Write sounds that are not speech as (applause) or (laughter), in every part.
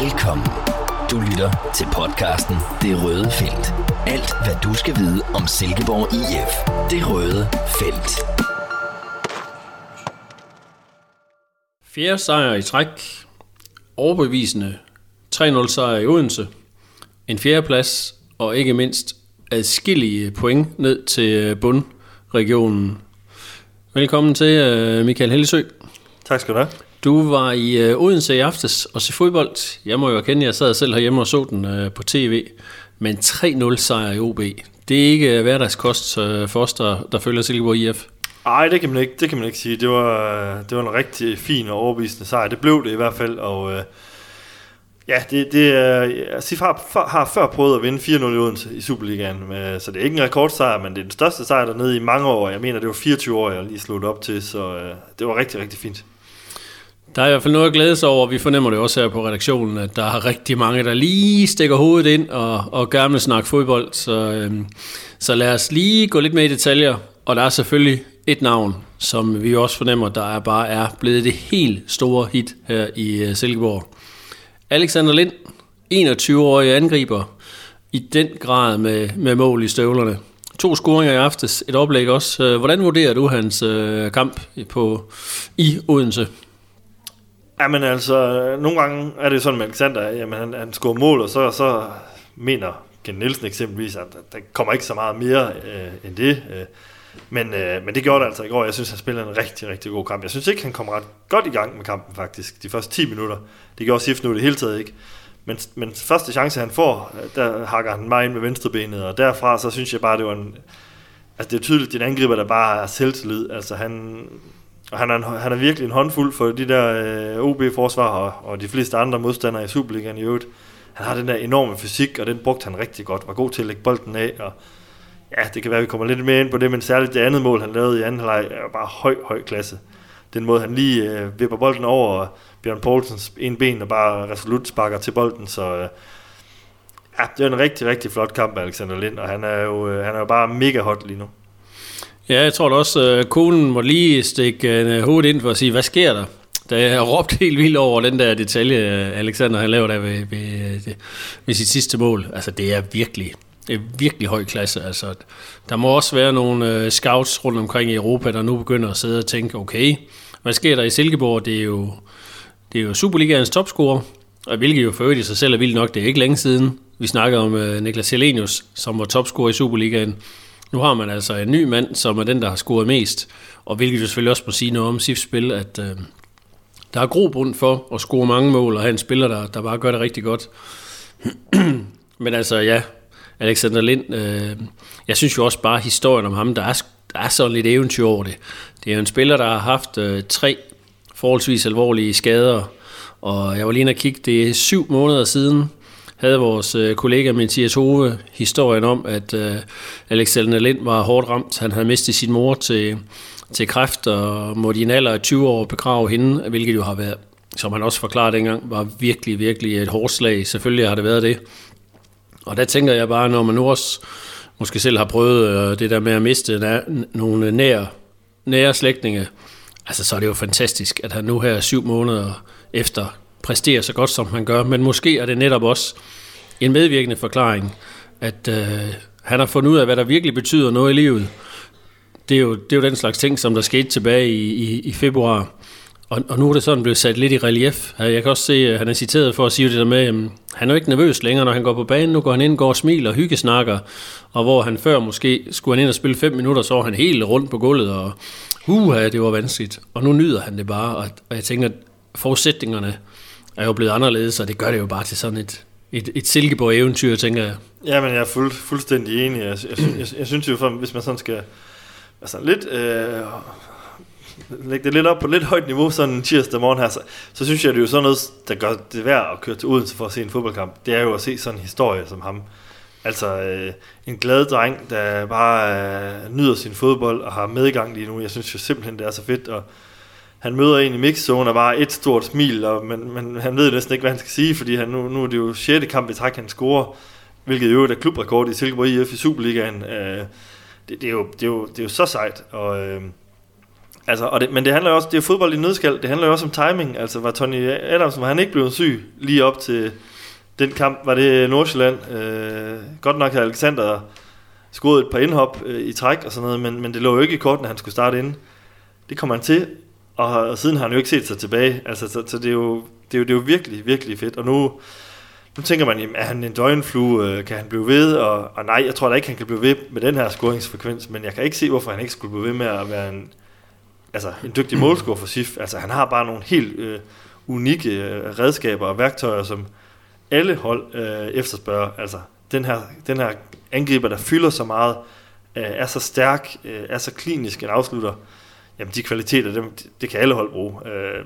Velkommen. Du lytter til podcasten Det Røde Felt. Alt, hvad du skal vide om Silkeborg IF. Det Røde Felt. Fjerde sejr i træk. Overbevisende 3-0 sejr i Odense. En fjerdeplads og ikke mindst adskillige point ned til bundregionen. Velkommen til øh, Michael Hellesø. Tak skal du have. Du var i øh, Odense i aftes og se fodbold. Jeg må jo erkende, at jeg sad selv herhjemme og så den øh, på tv. Men 3-0 sejr i OB. Det er ikke øh, hverdagskost øh, for os, der, der følger Silkeborg IF. Nej, det kan man ikke, det kan man ikke sige. Det var, øh, det var en rigtig fin og overbevisende sejr. Det blev det i hvert fald, og øh, ja, det, det er, SIF har, for, har før prøvet at vinde 4-0 i Odense i Superligaen, så det er ikke en rekordsejr, men det er den største sejr dernede i mange år. Jeg mener, det var 24 år, jeg lige slog op til, så øh, det var rigtig, rigtig fint. Der er i hvert fald noget at glæde sig over. Vi fornemmer det også her på redaktionen, at der er rigtig mange, der lige stikker hovedet ind og, og gerne vil snakke fodbold. Så, øhm, så lad os lige gå lidt mere i detaljer. Og der er selvfølgelig et navn, som vi også fornemmer, der er bare er blevet det helt store hit her i øh, Silkeborg. Alexander Lind, 21-årig angriber, i den grad med, med mål i støvlerne. To scoringer i aftes, et oplæg også. Øh, hvordan vurderer du hans øh, kamp på, i Odense? Jamen altså, nogle gange er det sådan med Alexander, jamen han, han scorer mål, og så, så mener Ken Nielsen eksempelvis, at der kommer ikke så meget mere øh, end det. Øh. Men, øh, men det gjorde det altså i går. Jeg synes, han spillede en rigtig, rigtig god kamp. Jeg synes ikke, han kom ret godt i gang med kampen faktisk. De første 10 minutter. Det gjorde Sif nu det hele taget ikke. Men, men første chance, han får, øh, der hakker han mig ind med venstrebenet. Og derfra, så synes jeg bare, det var en... Altså, det er tydeligt, at din angriber, der bare er selvtillid. Altså, han, og han er, en, han er virkelig en håndfuld for de der øh, OB-forsvar og, og de fleste andre modstandere i Superligaen i øvrigt. Han har den der enorme fysik, og den brugte han rigtig godt. Var god til at lægge bolden af, og ja, det kan være, at vi kommer lidt mere ind på det, men særligt det andet mål, han lavede i anden halvleg, er bare høj, høj klasse. Den måde, han lige øh, vipper bolden over, og Bjørn Poulsens en ben, og bare resolut sparker til bolden, så øh, ja, det er en rigtig, rigtig flot kamp af Alexander Lind, og han er jo, øh, han er jo bare mega hot lige nu. Ja, jeg tror da også, øh, at konen må lige stikke øh, hovedet ind for at sige, hvad sker der? Da jeg råbte helt vildt over den der detalje, øh, Alexander han laver der ved, ved, ved sit sidste mål. Altså, det er virkelig, det er virkelig høj klasse. Altså, der må også være nogle scouts rundt omkring i Europa, der nu begynder at sidde og tænke, okay, hvad sker der i Silkeborg? Det er jo, det er jo Superligaens topscorer, og hvilket jo for øvrigt i sig selv er vildt nok, det er ikke længe siden. Vi snakkede om Niklas Helenius, som var topscorer i Superligaen. Nu har man altså en ny mand, som er den, der har scoret mest, og hvilket jo selvfølgelig også må sige noget om SIFs spil, at øh, der er grobund for at score mange mål, og have en spiller, der, der bare gør det rigtig godt. (clears throat) Men altså, ja, Alexander Lind, øh, jeg synes jo også bare historien om ham, der er, der er sådan lidt eventyr over det. Det er jo en spiller, der har haft øh, tre forholdsvis alvorlige skader, og jeg var lige inde og kigge, det er syv måneder siden, havde vores øh, kollega Mathias Hove historien om, at øh, Alexander Lind var hårdt ramt. Han havde mistet sin mor til, til kræft, og måtte i en alder af 20 år begrave hende, hvilket jo har været, som han også forklarede dengang, var virkelig, virkelig et hårdt slag. Selvfølgelig har det været det. Og der tænker jeg bare, når man nu også måske selv har prøvet øh, det der med at miste næ- nogle nære, nære slægtninge, altså så er det jo fantastisk, at han nu her syv måneder efter præsterer så godt, som han gør. Men måske er det netop også en medvirkende forklaring, at øh, han har fundet ud af, hvad der virkelig betyder noget i livet. Det er jo, det er jo den slags ting, som der skete tilbage i, i, i februar. Og, og nu er det sådan blevet sat lidt i relief. Jeg kan også se, at han er citeret for at sige det der med, at han er jo ikke nervøs længere, når han går på banen. Nu går han ind, går og smiler og hyggesnakker. Og hvor han før måske skulle han ind og spille fem minutter, så var han helt rundt på gulvet, og uha, det var vanskeligt. Og nu nyder han det bare, og, og jeg tænker, at forudsætningerne er jo blevet anderledes, og det gør det jo bare til sådan et, et, et Silkeborg-eventyr, tænker jeg. Ja, men jeg er fuld, fuldstændig enig. Jeg, jeg, jeg, jeg, jeg synes jo, for, hvis man sådan skal altså lidt, øh, lægge det lidt op på lidt højt niveau sådan en tirsdag morgen her, så, så synes jeg, det er jo sådan noget, der gør det værd at køre til Odense for at se en fodboldkamp. Det er jo at se sådan en historie som ham. Altså øh, en glad dreng, der bare øh, nyder sin fodbold og har medgang lige nu. Jeg synes jo simpelthen, det er så fedt, og han møder en i mixzone og bare et stort smil, og, men, men han ved næsten ikke, hvad han skal sige, fordi han, nu, nu er det jo 6. kamp i træk, han scorer, hvilket jo er klubrekord i Silkeborg IF i Superligaen. Øh, det, det, er jo, det, er jo, det er jo så sejt, og øh, Altså, og det, men det handler jo også, det er fodbold i nødskal, det handler jo også om timing. Altså, var Tony Adams, var han ikke blevet syg lige op til den kamp, var det Nordsjælland. Øh, godt nok havde Alexander scoret et par indhop øh, i træk og sådan noget, men, men det lå jo ikke i korten, at han skulle starte ind. Det kommer han til, og, og siden har han jo ikke set sig tilbage. Altså, så, så det, er jo, det, er jo, det er jo virkelig, virkelig fedt. Og nu, nu tænker man, jamen, er han en døgnflue? Øh, kan han blive ved? Og, og nej, jeg tror da ikke, han kan blive ved med den her scoringsfrekvens, men jeg kan ikke se, hvorfor han ikke skulle blive ved med at være en, altså, en dygtig (clears throat) målscorer for SIF. Altså, han har bare nogle helt øh, unikke øh, redskaber og værktøjer, som alle hold øh, efterspørger. Altså, den her, den her angriber, der fylder så meget, øh, er så stærk, øh, er så klinisk en afslutter, jamen de kvaliteter, dem, det kan alle hold bruge. Øh,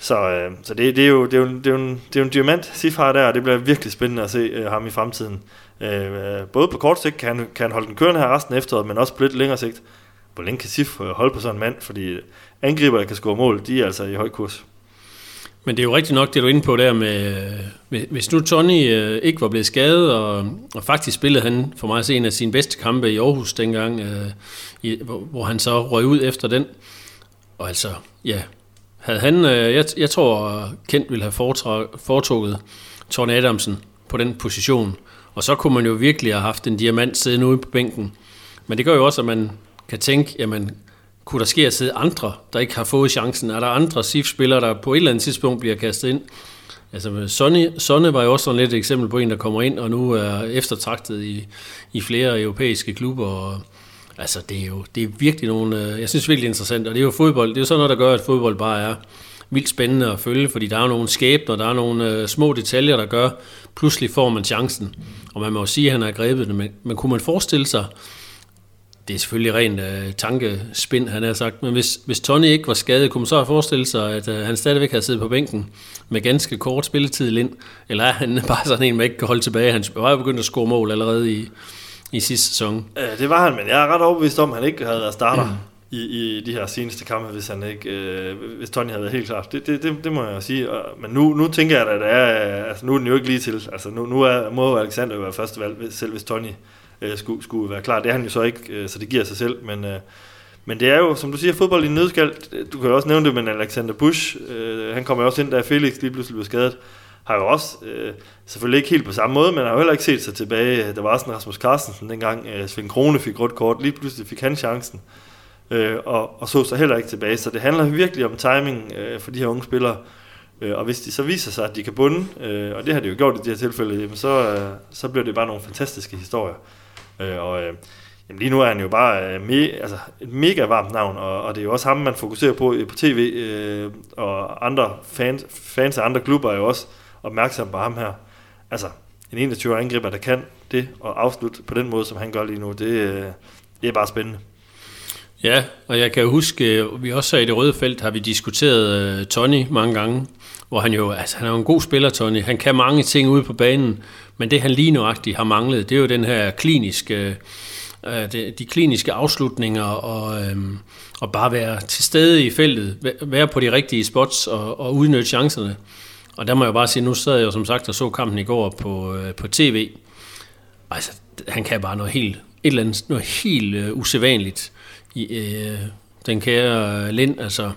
så, øh, så det, det, er jo, det, er jo, det, er jo en, det er jo en diamant, Sif har der, og det bliver virkelig spændende at se øh, ham i fremtiden. Øh, både på kort sigt kan han, kan han holde den kørende her resten af efteråret, men også på lidt længere sigt. Hvor længe kan Sif øh, holde på sådan en mand, fordi angriber, der kan score mål, de er altså i høj kurs. Men det er jo rigtigt nok, det du er inde på der med, hvis nu Tony øh, ikke var blevet skadet, og, og faktisk spillede han for mig at se en af sine bedste kampe i Aarhus dengang, øh, i, hvor, hvor han så røg ud efter den. Og altså, ja, havde han, øh, jeg, jeg tror, Kent ville have foretrukket Tony Adamsen på den position. Og så kunne man jo virkelig have haft en diamant siddende ude på bænken. Men det gør jo også, at man kan tænke, jamen, kunne der ske at sidde andre, der ikke har fået chancen? Er der andre SIF-spillere, der på et eller andet tidspunkt bliver kastet ind? Altså, Sonny, Sonne var jo også sådan lidt et eksempel på en, der kommer ind, og nu er eftertragtet i, i flere europæiske klubber. Og, altså, det er jo det er virkelig nogle, øh, jeg synes virkelig interessant, og det er jo fodbold, det er jo sådan noget, der gør, at fodbold bare er vildt spændende at følge, fordi der er nogle skæbner, der er nogle uh, små detaljer, der gør, pludselig får man chancen. Og man må jo sige, at han har grebet det, men, men kunne man forestille sig, det er selvfølgelig rent uh, tankespind, han har sagt, men hvis, hvis Tony ikke var skadet, kunne man så have forestillet sig, at uh, han stadigvæk havde siddet på bænken med ganske kort spilletid ind, eller er han (laughs) bare sådan en, man ikke kan holde tilbage? Han var jo begyndt at score mål allerede i, i sidste sæson. Ja, det var han, men jeg er ret overbevist om, at han ikke havde været starter. Mm i, i de her seneste kampe, hvis han ikke, øh, hvis Tony havde været helt klar. Det, det, det, det må jeg sige. Men nu, nu tænker jeg, at det er, altså nu er den jo ikke lige til. Altså nu, nu er, må Alexander jo være første valg, selv hvis Tony øh, skulle, skulle være klar. Det er han jo så ikke, øh, så det giver sig selv. Men, øh, men det er jo, som du siger, fodbold i nødskal. Du kan jo også nævne det med Alexander Busch. Øh, han kommer jo også ind, da Felix lige pludselig blev skadet. Har jo også, øh, selvfølgelig ikke helt på samme måde, men har jo heller ikke set sig tilbage. Der var også en Rasmus Carstensen dengang. Øh, Svend Krone fik rødt kort. Lige pludselig fik han chancen. Øh, og, og så sig heller ikke tilbage. Så det handler virkelig om timing øh, for de her unge spillere. Øh, og hvis de så viser sig, at de kan bunde, øh, og det har de jo gjort i det her tilfælde, jamen så, øh, så bliver det bare nogle fantastiske historier. Øh, og øh, jamen lige nu er han jo bare øh, me, altså et mega varmt navn, og, og det er jo også ham, man fokuserer på øh, på tv, øh, og andre fans, fans af andre klubber er jo også opmærksomme på ham her. Altså, en 21 angriber, der kan det, og afslutte på den måde, som han gør lige nu, det, øh, det er bare spændende. Ja, og jeg kan huske, øh, vi også i det røde felt har vi diskuteret uh, Tony mange gange, hvor han jo, altså han er jo en god spiller, Tony. Han kan mange ting ude på banen, men det han lige nuagtigt har manglet, det er jo den her kliniske, øh, øh, uh, de, de kliniske afslutninger og, um, og bare være til stede i feltet, være på de rigtige spots og, og udnytte chancerne. Og der må jeg bare sige, nu sad jeg jo som sagt og så kampen i går på, øh, på tv. Altså, han kan bare noget helt, et eller andet, noget helt usædvanligt i, øh, den kære Lind, altså,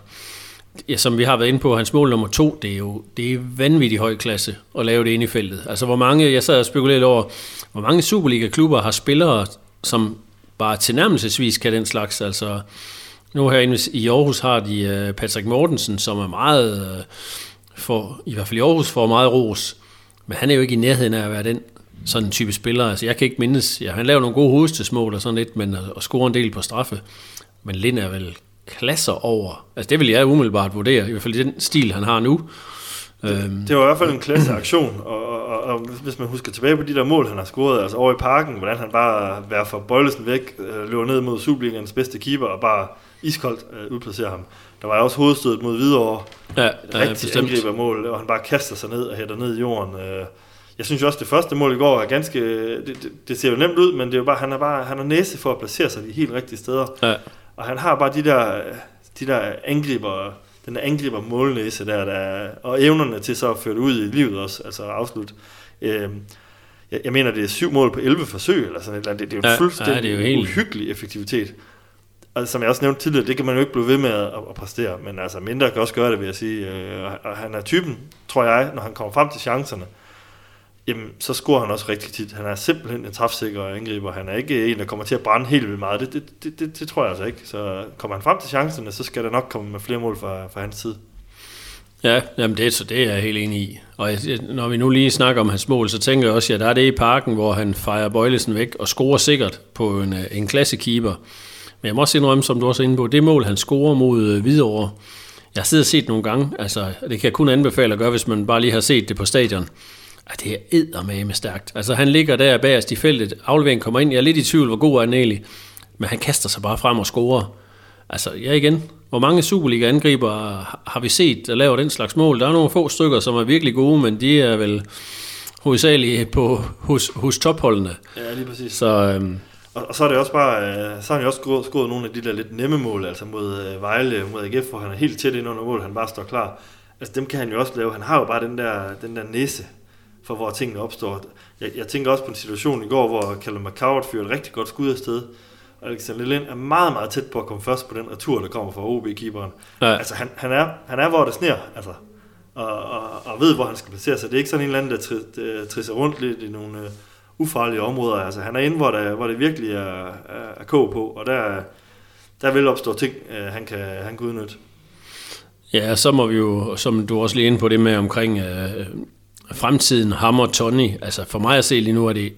ja, som vi har været inde på, hans mål nummer to, det er jo det er vanvittigt høj klasse at lave det ind i feltet. Altså, hvor mange, jeg sad og spekulerede over, hvor mange Superliga-klubber har spillere, som bare tilnærmelsesvis kan den slags, altså, nu herinde i Aarhus har de øh, Patrick Mortensen, som er meget, øh, for, i hvert fald i Aarhus, får meget ros, men han er jo ikke i nærheden af at være den sådan en type spiller. Altså, jeg kan ikke mindes, ja, han laver nogle gode hovedstødsmål og sådan lidt, men at, at score en del på straffe. Men Lind er vel klasser over. Altså, det vil jeg umiddelbart vurdere, i hvert fald den stil, han har nu. Det, øhm. det var i hvert fald en klasse aktion, og, og, og, og, hvis man husker tilbage på de der mål, han har scoret, altså over i parken, hvordan han bare vær for Bøjlesen væk, øh, løber ned mod Superligans bedste keeper, og bare iskoldt øh, udplacerer ham. Der var også hovedstødet mod Hvidovre, ja, rigtig ja, angribermål, og han bare kaster sig ned og hætter ned i jorden. Øh, jeg synes jo også, det første mål i går er ganske... Det, det, det ser jo nemt ud, men det er jo bare, han har bare han har næse for at placere sig de helt rigtige steder. Ja. Og han har bare de der, de der angriber, den der angriber målnæse der, der, og evnerne til så at føre det ud i livet også, altså afslutte. Øhm, jeg, jeg mener, det er syv mål på 11 forsøg, eller sådan et eller andet. Det, det er jo ja, fuldstændig ja, det er jo helt... uhyggelig effektivitet. og som jeg også nævnte tidligere, det kan man jo ikke blive ved med at, at præstere, men altså mindre kan også gøre det, vil jeg sige. Øh, og han er typen, tror jeg, når han kommer frem til chancerne, jamen, så scorer han også rigtig tit. Han er simpelthen en træfsikker angriber. Han er ikke en, der kommer til at brænde helt vildt meget. Det, det, det, det, det tror jeg altså ikke. Så kommer han frem til chancerne, så skal der nok komme med flere mål fra, fra hans side. Ja, jamen det, så det er jeg helt enig i. Og når vi nu lige snakker om hans mål, så tænker jeg også, at der er det i parken, hvor han fejrer Bøjlesen væk og scorer sikkert på en, øh, en klassekeeper. Men jeg må også indrømme, som du også er inde på, det mål, han scorer mod øh, Hvidovre, jeg har siddet og set nogle gange, altså det kan jeg kun anbefale at gøre, hvis man bare lige har set det på stadion. Ja, det er med stærkt. Altså han ligger der bagerst i feltet, afleveringen kommer ind, jeg er lidt i tvivl, hvor god er han egentlig, men han kaster sig bare frem og scorer. Altså, ja igen, hvor mange Superliga-angriber har vi set, der laver den slags mål? Der er nogle få stykker, som er virkelig gode, men de er vel hovedsageligt på, hos, hos topholdene. Ja, lige præcis. Så, øhm, og, og, så er det også bare, øh, så har han jo også skåret nogle af de der lidt nemme mål, altså mod øh, Vejle, mod AGF, hvor han er helt tæt ind under mål, han bare står klar. Altså dem kan han jo også lave. Han har jo bare den der, den der næse for, hvor tingene opstår. Jeg, jeg tænker også på en situation i går, hvor Callum McCoward fyrer et rigtig godt skud afsted, og Alexander Lind er meget, meget tæt på at komme først på den retur, der kommer fra OB-keeperen. Ja. Altså, han, han, er, han er, hvor det sner, altså, og, og, og ved, hvor han skal placere sig. Det er ikke sådan en eller anden, der tri, trisser rundt lidt i nogle uh, ufarlige områder. Altså, han er inde, hvor, der, hvor det virkelig er, er, er kog på, og der, der vil opstå ting, uh, han, kan, han kan udnytte. Ja, så må vi jo, som du også lige inde på det med omkring uh, fremtiden, hammer Tony. Altså for mig at se lige nu, er det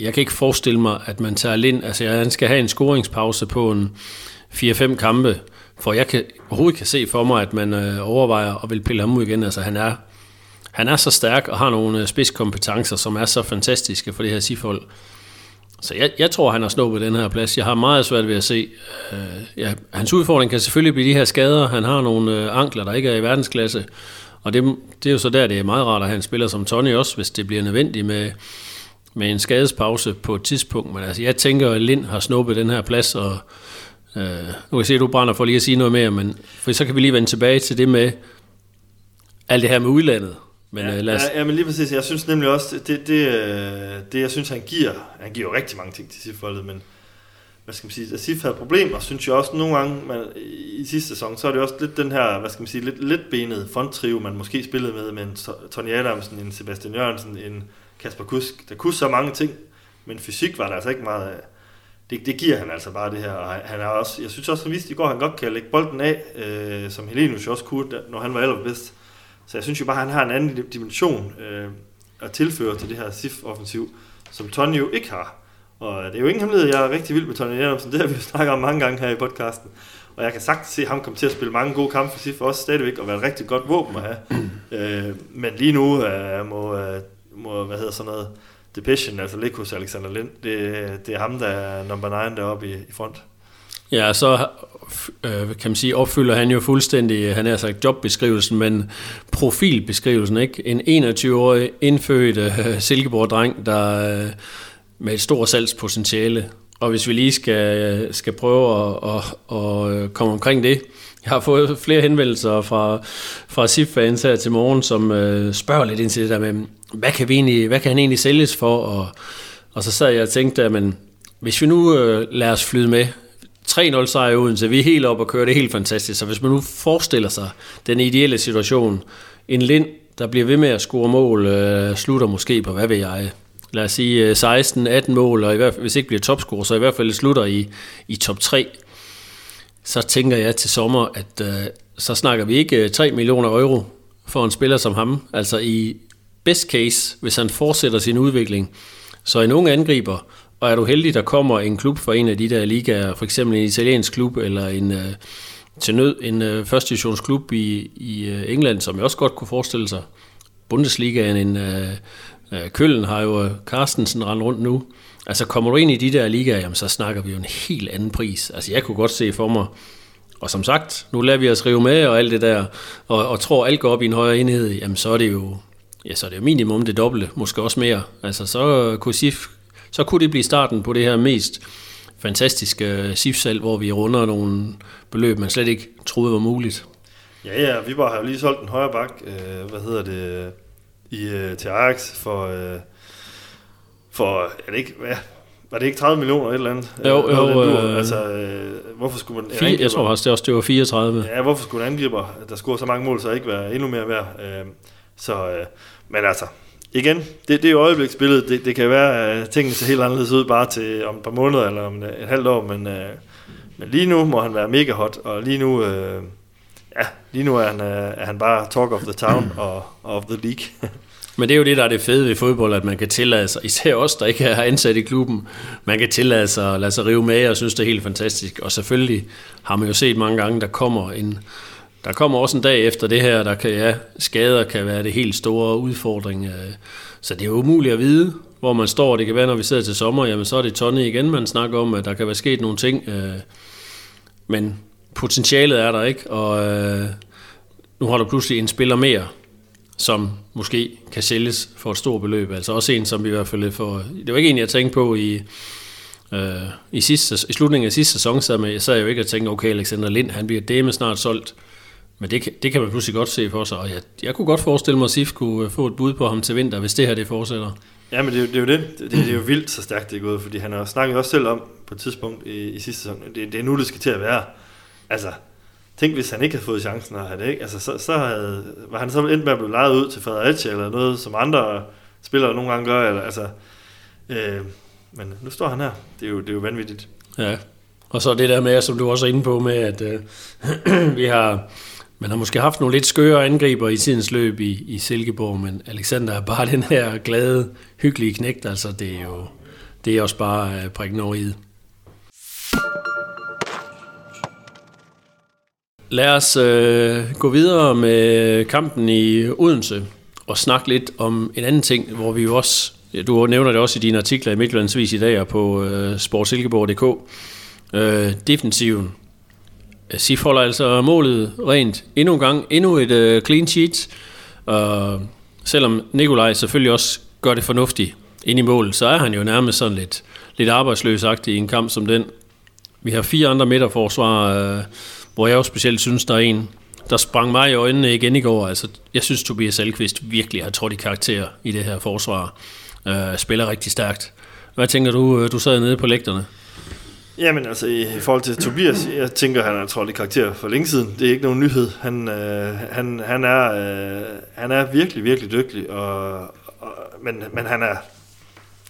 jeg kan ikke forestille mig, at man tager Lind, altså han skal have en scoringspause på en 4-5 kampe, for jeg kan, overhovedet kan se for mig, at man øh, overvejer og vil pille ham ud igen. Altså han er, han er så stærk og har nogle øh, spidskompetencer, som er så fantastiske for det her sifold. Så jeg, jeg tror, han har snuppet den her plads. Jeg har meget svært ved at se. Øh, ja, hans udfordring kan selvfølgelig blive de her skader. Han har nogle øh, ankler, der ikke er i verdensklasse. Og det, det er jo så der, det er meget rart at have en spiller som Tony også, hvis det bliver nødvendigt med, med en skadespause på et tidspunkt. Men altså, jeg tænker, at Lind har snuppet den her plads, og øh, nu kan jeg se, at du brænder for lige at sige noget mere, men for så kan vi lige vende tilbage til det med alt det her med udlandet. Men, ja, øh, lad os... ja, ja, men lige præcis. Jeg synes nemlig også, det, det, det, øh, det jeg synes, han giver, han giver jo rigtig mange ting til Siffoldet, men hvad skal man sige, at Sif havde problemer, synes jeg også nogle gange, man, i sidste sæson, så er det også lidt den her, hvad skal man sige, lidt, lidt benet fronttrio, man måske spillede med, med en Tony Adamsen, en Sebastian Jørgensen, en Kasper Kusk, der kunne så mange ting, men fysik var der altså ikke meget af. Det, det giver han altså bare det her, og han er også, jeg synes også, han viste i går, at han godt kan lægge bolden af, øh, som Helenius også kunne, når han var allerbedst. Så jeg synes jo bare, at han har en anden dimension øh, at tilføre til det her SIF-offensiv, som Tony jo ikke har. Og det er jo ingen hemmelighed, jeg er rigtig vild med Tony Adamsen, det har vi jo snakket om mange gange her i podcasten. Og jeg kan sagtens se ham komme til at spille mange gode kampe for SIF også stadigvæk, og være et rigtig godt våben at have. (clears throat) øh, men lige nu øh, må, øh, må, hvad hedder sådan noget, Depression, altså ligge hos Alexander Lind. Det, det er ham, der er number 9 deroppe i, i front. Ja, så øh, kan man sige, opfylder han jo fuldstændig, han har sagt jobbeskrivelsen, men profilbeskrivelsen, ikke? En 21-årig indfødt øh, Silkeborg-dreng, der øh, med et stort salgspotentiale. Og hvis vi lige skal, skal prøve at, at, at komme omkring det, jeg har fået flere henvendelser fra, fra SIF-fans her til morgen, som øh, spørger lidt ind til det der med, hvad kan, vi egentlig, hvad kan han egentlig sælges for? Og, og så sad jeg og tænkte, at men, hvis vi nu øh, lader os flyde med, 3-0 sejr i Odense, vi er helt op og kører, det er helt fantastisk. Så hvis man nu forestiller sig den ideelle situation, en Lind, der bliver ved med at score mål, øh, slutter måske på, hvad ved jeg, lad os sige øh, 16-18 mål, og i hvert fald, hvis ikke bliver topscorer, så i hvert fald slutter i, i top 3, så tænker jeg til sommer, at øh, så snakker vi ikke øh, 3 millioner euro for en spiller som ham. Altså i best case, hvis han fortsætter sin udvikling, så en ung angriber, og er du heldig, der kommer en klub fra en af de der ligaer, for eksempel en italiensk klub, eller en, øh, til nød en øh, første divisionsklub i, i øh, England, som jeg også godt kunne forestille sig. Bundesligaen, en, øh, øh, Køllen har jo øh, Carstensen rendt rundt nu. Altså kommer du ind i de der ligaer, jamen, så snakker vi jo en helt anden pris. Altså jeg kunne godt se for mig, og som sagt, nu lader vi os rive med og alt det der, og, og tror alt går op i en højere enhed, jamen så er det jo, ja, så er det jo minimum det dobbelte, måske også mere. Altså så øh, kunne SIF, så kunne det blive starten på det her mest fantastiske øh, SIF-salg, hvor vi runder nogle beløb, man slet ikke troede var muligt. Ja, ja, vi bare har jo lige solgt en højre bak, øh, hvad hedder det, i, øh, til Ajax for, øh, for er det ikke, ja, var det ikke 30 millioner et eller andet? Jo, jo, noget øh, altså, øh, hvorfor skulle man... Fire, jeg angriber- tror faktisk, det også det var 34. Ja, hvorfor skulle en angriber, der scorer så mange mål, så ikke være endnu mere værd? Øh, så, øh, men altså, igen, det, det er jo øjebliksbilledet. Det, det kan være, at tingene ser helt anderledes ud bare til om et par måneder eller om et halvt år, men, øh, men lige nu må han være mega hot, og lige nu, øh, ja, lige nu er han, øh, er han bare talk of the town og og of the league. (laughs) Men det er jo det, der er det fede ved fodbold, at man kan tillade sig, især os, der ikke er ansat i klubben, man kan tillade sig at lade sig rive med, og synes, det er helt fantastisk. Og selvfølgelig har man jo set mange gange, der kommer en, der kommer også en dag efter det her, der kan, ja, skader kan være det helt store udfordring. øh. Så det er jo umuligt at vide, hvor man står. Det kan være, når vi sidder til sommer, jamen så er det tonne igen, man snakker om, at der kan være sket nogle ting. øh. Men potentialet er der ikke, og øh, nu har du pludselig en spiller mere, som måske kan sælges for et stort beløb. Altså også en, som vi i hvert fald får... Det var ikke en, jeg tænkte på i, øh, i, sidste, i slutningen af sidste sæson, så jeg sad jo ikke og tænkte, okay, Alexander Lind, han bliver dæme snart solgt. Men det, kan- det kan man pludselig godt se for sig, og jeg, jeg kunne godt forestille mig, at SIF kunne øh, få et bud på ham til vinter, hvis det her det fortsætter. Ja, men det, er det er jo det. Det, det er jo vildt så stærkt det er gået, fordi han har snakket også selv om på et tidspunkt i, i sidste sæson, det, det er nu, det skal til at være. Altså, tænk hvis han ikke havde fået chancen at det, ikke? Altså, så, så havde, var han så endt med at blive lejet ud til Fredericia, eller noget, som andre spillere nogle gange gør, eller, altså, øh, men nu står han her. Det er jo, det er jo vanvittigt. Ja. Og så det der med, som du også er inde på med, at øh, (clears throat) vi har, man har måske haft nogle lidt skøre angriber i tidens løb i, i Silkeborg, men Alexander er bare (laughs) den her glade, hyggelige knægt, altså det er jo det er også bare øh, prikken over i. Lad os øh, gå videre med kampen i Odense og snakke lidt om en anden ting, hvor vi jo også, ja, du nævner det også i dine artikler i Midtjyllandsvis i dag og på øh, sportsilkeborg.dk, øh, defensiven. Øh, Sif holder altså målet rent endnu en gang, endnu et øh, clean sheet, og selvom Nikolaj selvfølgelig også gør det fornuftigt ind i mål, så er han jo nærmest sådan lidt, lidt arbejdsløsagtig i en kamp som den. Vi har fire andre midterforsvar, øh, hvor jeg jo specielt synes, der er en, der sprang mig i øjnene igen i går. Altså, jeg synes, Tobias Alkvist virkelig har trådt i karakter i det her forsvar. Øh, spiller rigtig stærkt. Hvad tænker du? Øh, du sad nede på lægterne. Jamen altså, i, i forhold til Tobias, jeg tænker, han er trådt i karakter for længe siden. Det er ikke nogen nyhed. Han, øh, han, han, er, øh, han er virkelig, virkelig dygtig, og, og, men, men han er,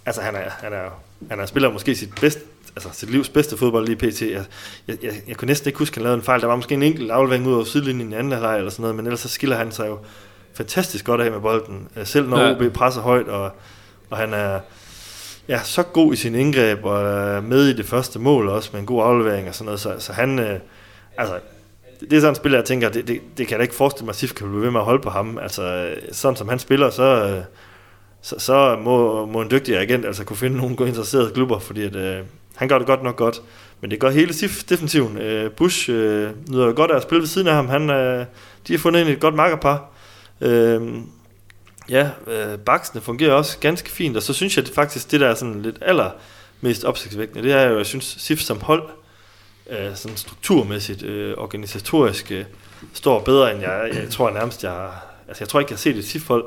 altså han er, han er, han er spiller måske sit bedste, altså sit livs bedste fodbold lige pt. Jeg, jeg, jeg, jeg kunne næsten ikke huske, at han lavede en fejl. Der var måske en enkelt aflevering ud over sidelinjen i anden halvleg eller sådan noget, men ellers så skiller han sig jo fantastisk godt af med bolden. Øh, Selv når Ja. OB presser højt, og, og han er ja, så god i sin indgreb, og er med i det første mål også, med en god aflevering og sådan noget. Så, så han, øh, altså, det er sådan en spiller, jeg tænker, det, det, det kan jeg da ikke forestille mig, at SIF kan blive ved med at holde på ham. Altså, sådan som han spiller, så, øh, så, så må, må en dygtig agent altså kunne finde nogle interesserede klubber, fordi at, øh, han gør det godt nok godt. Men det gør hele SIF defensiven. Øh, Bush øh, nyder jo godt af at spille ved siden af ham. Han, øh, de har fundet ind et godt makkerpar. Øh, ja, øh, baksene fungerer også ganske fint, og så synes jeg det faktisk, det der er sådan lidt aller mest opsigtsvækkende, det er jo, jeg synes, SIF som hold, øh, sådan strukturmæssigt, øh, organisatorisk, øh, står bedre, end jeg, jeg tror nærmest, jeg, altså jeg tror ikke, jeg har set et SIF-hold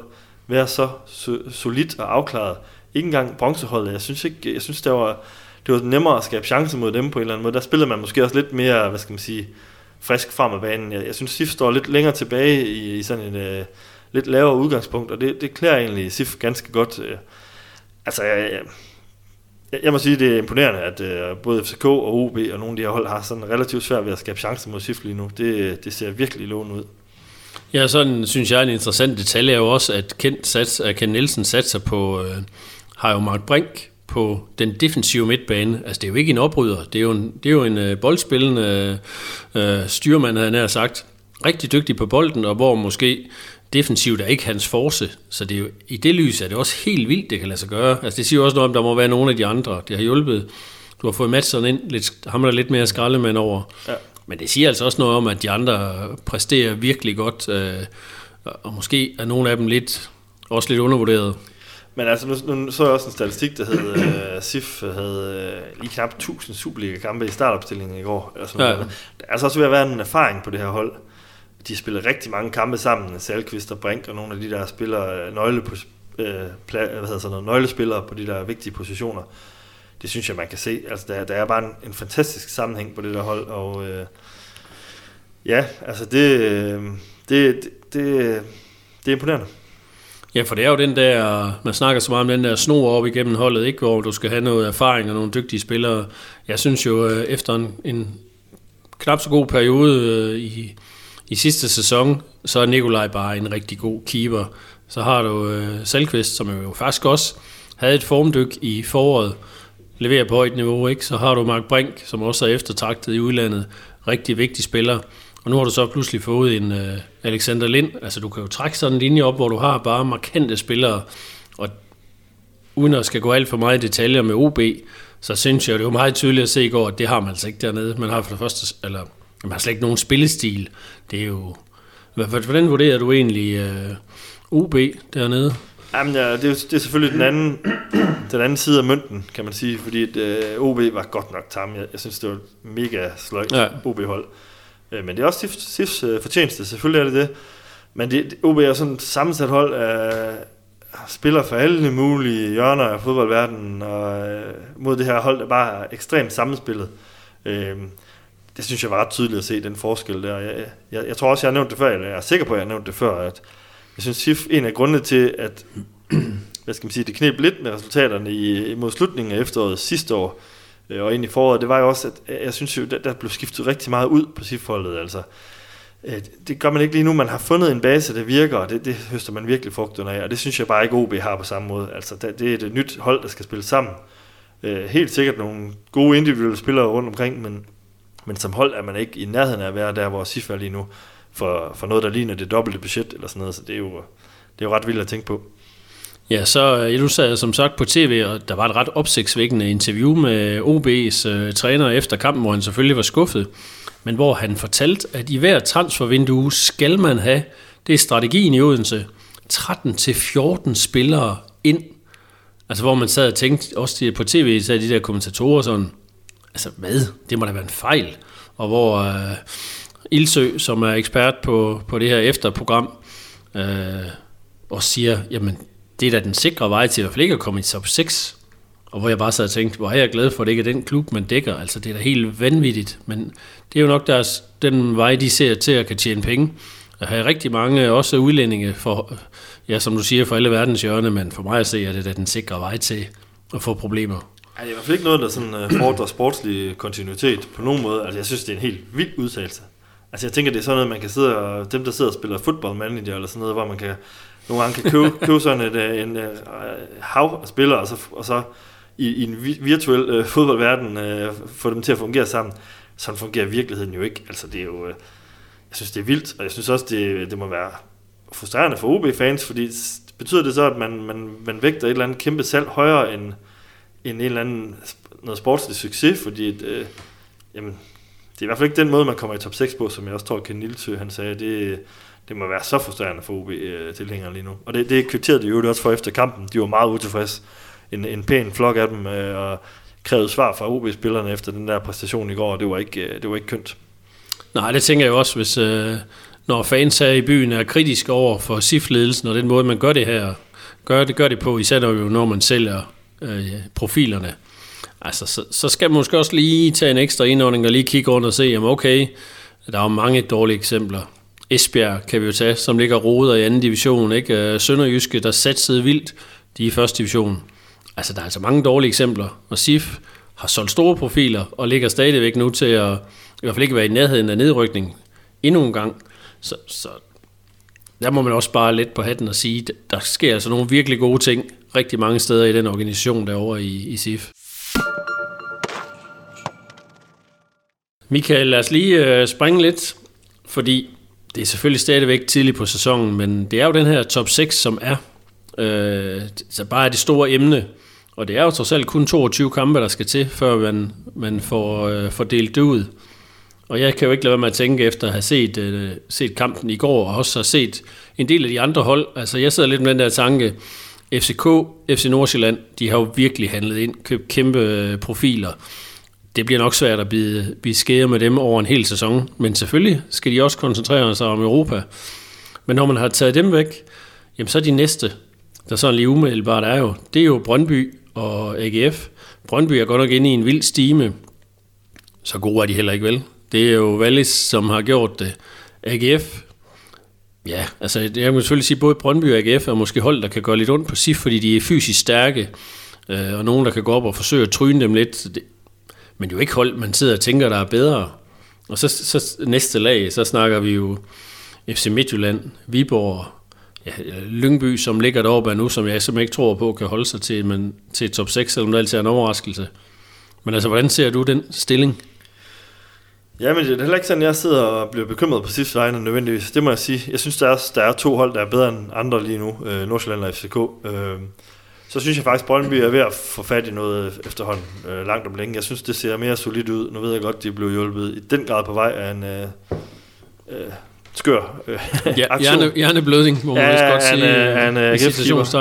være så so- solidt og afklaret. Ikke engang bronzeholdet, jeg synes ikke, jeg synes, der var, det var nemmere at skabe chancer mod dem på en eller anden måde. Der spillede man måske også lidt mere, hvad skal man sige, frisk frem af banen. Jeg, jeg synes, SIF står lidt længere tilbage i, i sådan en øh, lidt lavere udgangspunkt, og det, det klæder egentlig SIF ganske godt. Øh, altså, jeg, jeg, jeg, må sige, det er imponerende, at øh, både FCK og OB og nogle af de her hold har sådan relativt svært ved at skabe chancer mod SIF lige nu. Det, det ser virkelig lovende ud. Ja, sådan synes jeg, en interessant detalje er jo også, at Kent, sats, at Ken Nielsen satser på, øh, har jo Mark Brink på den defensive midtbane. Altså, det er jo ikke en opryder, det er jo en, det er jo en øh, boldspillende øh, styrmand, havde nær sagt. Rigtig dygtig på bolden, og hvor måske defensivt er ikke hans force. Så det er jo, i det lys er det også helt vildt, det kan lade sig gøre. Altså, det siger jo også noget om, der må være nogle af de andre. Det har hjulpet. Du har fået Madsen ind, lidt, ham er der lidt mere skraldemand over. Ja. Men det siger altså også noget om, at de andre præsterer virkelig godt, øh, og måske er nogle af dem lidt, også lidt undervurderet. Men altså, nu, nu så jeg også en statistik, der hed, uh, SIF havde uh, lige knap 1000 Superliga-kampe i startopstillingen i går. Eller sådan Ja. noget. Der er altså også ved at være en erfaring på det her hold. De spiller rigtig mange kampe sammen, Salkvist og Brink og nogle af de der spiller øh, nøgle, uh, hvad hedder sådan noget, nøglespillere på de der vigtige positioner. det synes jeg, man kan se. Altså, der, der er bare en, en fantastisk sammenhæng på det der hold, og øh, ja, altså det, øh, det, det, det, det er imponerende. Ja, for det er jo den der, man snakker så meget om den der snor op igennem holdet, ikke? hvor du skal have noget erfaring og nogle dygtige spillere. Jeg synes jo, øh, efter en, en knap så god periode øh, i, i sidste sæson, så er Nikolaj bare en rigtig god keeper. Så har du øh, Salkvist, som jo faktisk også havde et formdyk i foråret, leverer på højt niveau, ikke? Så har du Mark Brink, som også er eftertragtet i udlandet, rigtig vigtig spiller. Og nu har du så pludselig fået en uh, Alexander Lind. Altså du kan jo trække sådan en linje op, hvor du har bare markante spillere. Og uden at skal gå alt for meget i detaljer med OB, så synes jeg, det er jo meget tydeligt at se i går, at det har man altså ikke dernede. Man har for det første, eller man har slet ikke nogen spillestil. Det er jo... Hvordan vurderer du egentlig øh, OB dernede? Jamen, ja, det, er, det er selvfølgelig den anden, (clears throat) den anden side af mønten, kan man sige, fordi at, uh, OB var godt nok tam. Jeg, jeg synes, det var mega sløjt ja. OB-hold. Øh, men det er også SIFs, SIFs øh, fortjeneste, selvfølgelig er det det. Men det, OB er sådan et sammensat hold af spiller for alle mulige hjørner af fodboldverdenen, og øh, mod det her hold, der bare er ekstremt sammenspillet. Øh, det synes jeg var ret tydeligt at se, den forskel der. Jeg, jeg, jeg tror også, jeg har nævnt det før, eller jeg er sikker på, at jeg har nævnt det før, at jeg synes, SIF en af grundene til, at (clears throat) hvad skal man sige, det knep lidt med resultaterne i, mod slutningen af efteråret sidste år, øh, Øh, og ind i foråret, det var jo også, at øh, jeg synes jo, der, der blev skiftet rigtig meget ud på siffoldet, altså. Øh, det gør man ikke lige nu, man har fundet en base, der virker, og det, det høster man virkelig frugterne af, og det synes jeg bare ikke OB har på samme måde. Altså, det er et nyt hold, der skal spille sammen. Helt sikkert nogle gode individuelle spillere rundt omkring, men, men som hold er man ikke i nærheden af at være der, hvor SIF er lige nu, for, for noget, der ligner det dobbelte budget, eller sådan noget, så det er jo, det er jo ret vildt at tænke på. Ja, så øh, du sad som sagt på tv, og der var et ret opsigtsvækkende interview med OB's øh, træner efter kampen, hvor han selvfølgelig var skuffet, men hvor han fortalte, at i hver transfervindue skal man have, det er strategien i Odense, 13-14 spillere ind. Altså hvor man sad og tænkte, også på tv, så de der kommentatorer sådan, altså hvad, det må da være en fejl. Og hvor øh, Ildsø, som er ekspert på, på det her efterprogram, øh, og siger, jamen det er da den sikre vej til i hvert fald ikke at komme i top 6. Og hvor jeg bare sad og tænkte, hvor er jeg glad for, at det ikke er den klub, man dækker. Altså, det er da helt vanvittigt. Men det er jo nok deres, den vej, de ser til at kan tjene penge. Jeg har rigtig mange, også udlændinge, for, ja, som du siger, for alle verdens hjørne, men for mig at se, at det er den sikre vej til at få problemer. Ej, det er i hvert fald ikke noget, der sådan, uh, fordrer sportslig kontinuitet på nogen måde. Altså, jeg synes, det er en helt vild udtalelse. Altså, jeg tænker, det er sådan noget, man kan sidde og, dem, der sidder og spiller football manager, eller sådan noget, hvor man kan nogle gange kan købe, købe sådan et, øh, en, en hav af spillere, og så, og så i, i en virtuel øh, fodboldverden øh, få dem til at fungere sammen. Sådan fungerer virkeligheden jo ikke. Altså det er jo, øh, jeg synes det er vildt, og jeg synes også, det, det må være frustrerende for OB-fans, fordi betyder det så, at man, man, man vægter et eller andet kæmpe salg højere end, end en eller anden noget sportslig succes, fordi øh, jamen, det er i hvert fald ikke den måde, man kommer i top 6 på, som jeg også tror, Ken Nilsø, han sagde, det, det må være så frustrerende for OB-tilhængere øh, lige nu. Og det, det kvitterede de jo også for efter kampen. De var meget utilfredse. En, en pæn flok af dem, øh, og krævede svar fra OB-spillerne efter den der præstation i går, og det var ikke, øh, det var ikke kønt. Nej, det tænker jeg også, hvis øh, når fans her i byen er kritiske over for SIF-ledelsen, og den måde, man gør det her, gør det, gør det på, især når man sælger øh, profilerne. Altså, så, så skal man måske også lige tage en ekstra indånding og lige kigge rundt og se, jamen okay, der er jo mange dårlige eksempler. Esbjerg kan vi jo tage, som ligger roder i anden division. Ikke? Øh, Sønderjyske, der satsede vildt, de er i første division. Altså, der er altså mange dårlige eksempler. Og SIF har solgt store profiler og ligger stadigvæk nu til at i hvert fald ikke være i nærheden af nedrykning endnu en gang. Så, så der må man også bare lidt på hatten og sige, der sker altså nogle virkelig gode ting rigtig mange steder i den organisation derovre i, i SIF. Michael, lad os lige øh, springe lidt, fordi det er selvfølgelig stadigvæk tidligt på sæsonen, men det er jo den her top 6, som er øh, så bare er det store emne. Og det er jo trods alt kun 22 kampe, der skal til, før man, man får, øh, får delt det ud. Og jeg kan jo ikke lade være med at tænke efter at have set, øh, set kampen i går, og også har set en del af de andre hold. Altså jeg sidder lidt med den der tanke, FCK, FC Nordsjælland, de har jo virkelig handlet ind, købt kæmpe øh, profiler det bliver nok svært at blive, blive skære med dem over en hel sæson. Men selvfølgelig skal de også koncentrere sig om Europa. Men når man har taget dem væk, jamen så er de næste, der sådan lige umiddelbart er jo, det er jo Brøndby og AGF. Brøndby er godt nok inde i en vild stime. Så gode er de heller ikke, vel? Det er jo Wallis, som har gjort det. AGF, ja, altså jeg må selvfølgelig sige, både Brøndby og AGF er måske hold, der kan gøre lidt ondt på SIF, fordi de er fysisk stærke, øh, og nogen, der kan gå op og forsøge at tryne dem lidt. Men det er jo ikke hold, man sidder og tænker, der er bedre. Og så, så næste lag, så snakker vi jo FC Midtjylland, Viborg, ja, Lyngby, som ligger deroppe nu, som jeg simpelthen ikke tror på, kan holde sig til, men, til top 6, selvom det altid er en overraskelse. Men altså, hvordan ser du den stilling? Ja, men det er heller ikke sådan, jeg sidder og bliver bekymret på sidste vegne nødvendigvis. Det må jeg sige. Jeg synes, der er, der er to hold, der er bedre end andre lige nu. Øh, Nordsjælland og FCK. Øh, så synes jeg faktisk, at Brøndby er ved at få fat i noget efterhånden øh, langt om længe. Jeg synes, det ser mere solidt ud. Nu ved jeg godt, de blev hjulpet i den grad på vej af en øh, øh, skør øh, ja, aktion. Hjerne, hjerneblødning, må man ja, godt sige. Ja, en, øh,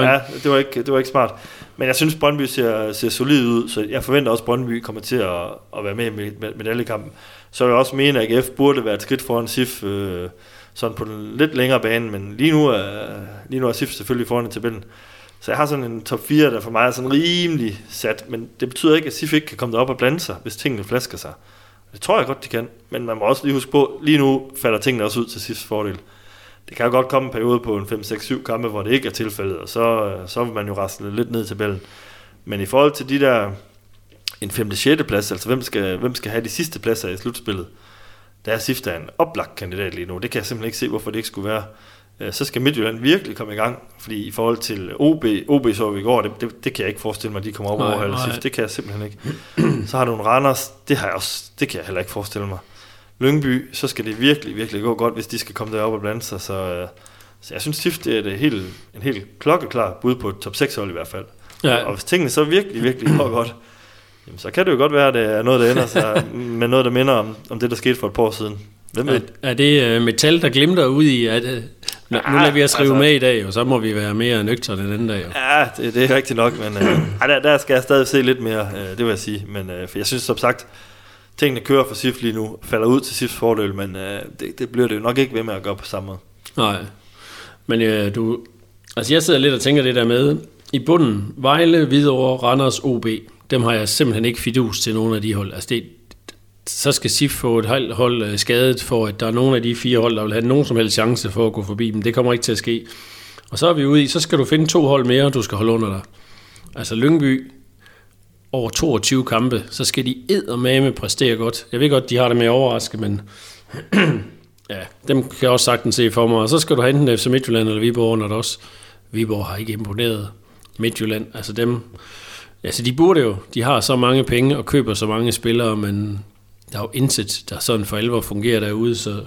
ja, det var, ikke, det var ikke smart. Men jeg synes, Brøndby ser, ser solid ud, så jeg forventer også, at Brøndby kommer til at, at være med i medaljekampen. Så vil jeg også mene, at AGF burde være et skridt foran SIF, øh, sådan på den lidt længere bane, men lige nu er, lige nu er SIF selvfølgelig foran i tabellen. Så jeg har sådan en top 4, der for mig er sådan rimelig sat, men det betyder ikke, at SIF ikke kan komme derop og blande sig, hvis tingene flasker sig. Det tror jeg godt, de kan, men man må også lige huske på, lige nu falder tingene også ud til SIFs fordel. Det kan jo godt komme en periode på en 5-6-7 kampe, hvor det ikke er tilfældet, og så, øh, så vil man jo rasle lidt ned i tabellen. Men i forhold til de der en 5. 6. plads, altså hvem skal, hvem skal have de sidste pladser i slutspillet, der er SIF der en oplagt kandidat lige nu. Det kan jeg simpelthen ikke se, hvorfor det ikke skulle være. Øh, så skal Midtjylland virkelig komme i gang, fordi i forhold til OB, OB så vi i går, det, det, det kan jeg ikke forestille mig, at de kommer op over eller SIF. Det kan jeg simpelthen ikke. (clears throat) Så har du en Randers, det, har jeg også, det kan jeg heller ikke forestille mig. Lyngby, så skal det virkelig, virkelig gå godt, hvis de skal komme derop og blande sig. Så, øh, så jeg synes, SIF det er det helt, en helt klokkeklar bud på et top 6 hold i hvert fald. Ja. Og hvis tingene så virkelig, virkelig går godt, jamen, så kan det jo godt være, at det er noget, der ender sig (laughs) med noget, der minder om, om det, der skete for et par år siden. Hvem er, er det uh, metal, der glimter ud i, at uh, nu ja, lader vi os skrive altså, med i dag, og så må vi være mere nøgterne den anden dag. Jo. Ja, det, det er rigtigt nok, men uh, der, der skal jeg stadig se lidt mere, uh, det vil jeg sige. Men uh, for jeg synes som sagt, tingene kører for SIF lige nu, falder ud til SIFs fordel, men uh, det, det bliver det jo nok ikke ved med at gøre på samme måde. Nej, men uh, du, altså jeg sidder lidt og tænker det der med, i bunden, Vejle, Hvidovre, Randers, OB, dem har jeg simpelthen ikke fidus til nogle af de hold. Altså det, så skal SIF få et halvt hold øh, skadet for, at der er nogen af de fire hold, der vil have nogen som helst chance for at gå forbi dem. Det kommer ikke til at ske. Og så er vi ude i, så skal du finde to hold mere, du skal holde under dig. Altså Lyngby, over 22 kampe, så skal de med præstere godt. Jeg ved godt, de har det med at overraske, men (clears throat) ja, dem kan jeg også sagtens se for mig. Og så skal du have enten FC Midtjylland eller Viborg under det også. Viborg har ikke imponeret Midtjylland. Altså dem, altså de burde jo, de har så mange penge og køber så mange spillere, men der er jo intet, der sådan for alvor fungerer derude, så